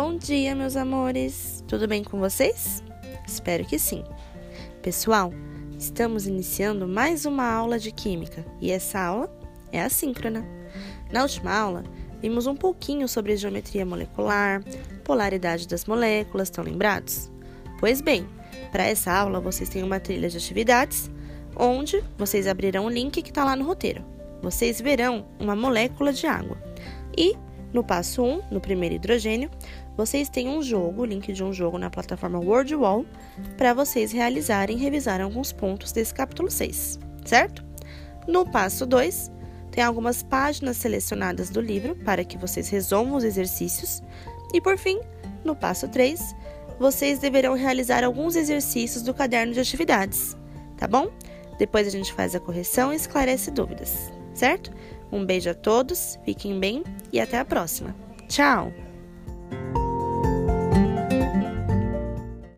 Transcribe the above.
bom dia, meus amores! Tudo bem com vocês? Espero que sim. Pessoal, estamos iniciando mais uma aula de Química e essa aula é assíncrona. Na última aula, vimos um pouquinho sobre geometria molecular, polaridade das moléculas, estão lembrados? Pois bem, para essa aula vocês têm uma trilha de atividades onde vocês abrirão o link que está lá no roteiro. Vocês verão uma molécula de água e no passo 1, no primeiro hidrogênio, vocês têm um jogo, o link de um jogo na plataforma WordWall, para vocês realizarem e revisar alguns pontos desse capítulo 6, certo? No passo 2, tem algumas páginas selecionadas do livro para que vocês resolvam os exercícios. E por fim, no passo 3, vocês deverão realizar alguns exercícios do caderno de atividades, tá bom? Depois a gente faz a correção e esclarece dúvidas, certo? Um beijo a todos, fiquem bem e até a próxima. Tchau!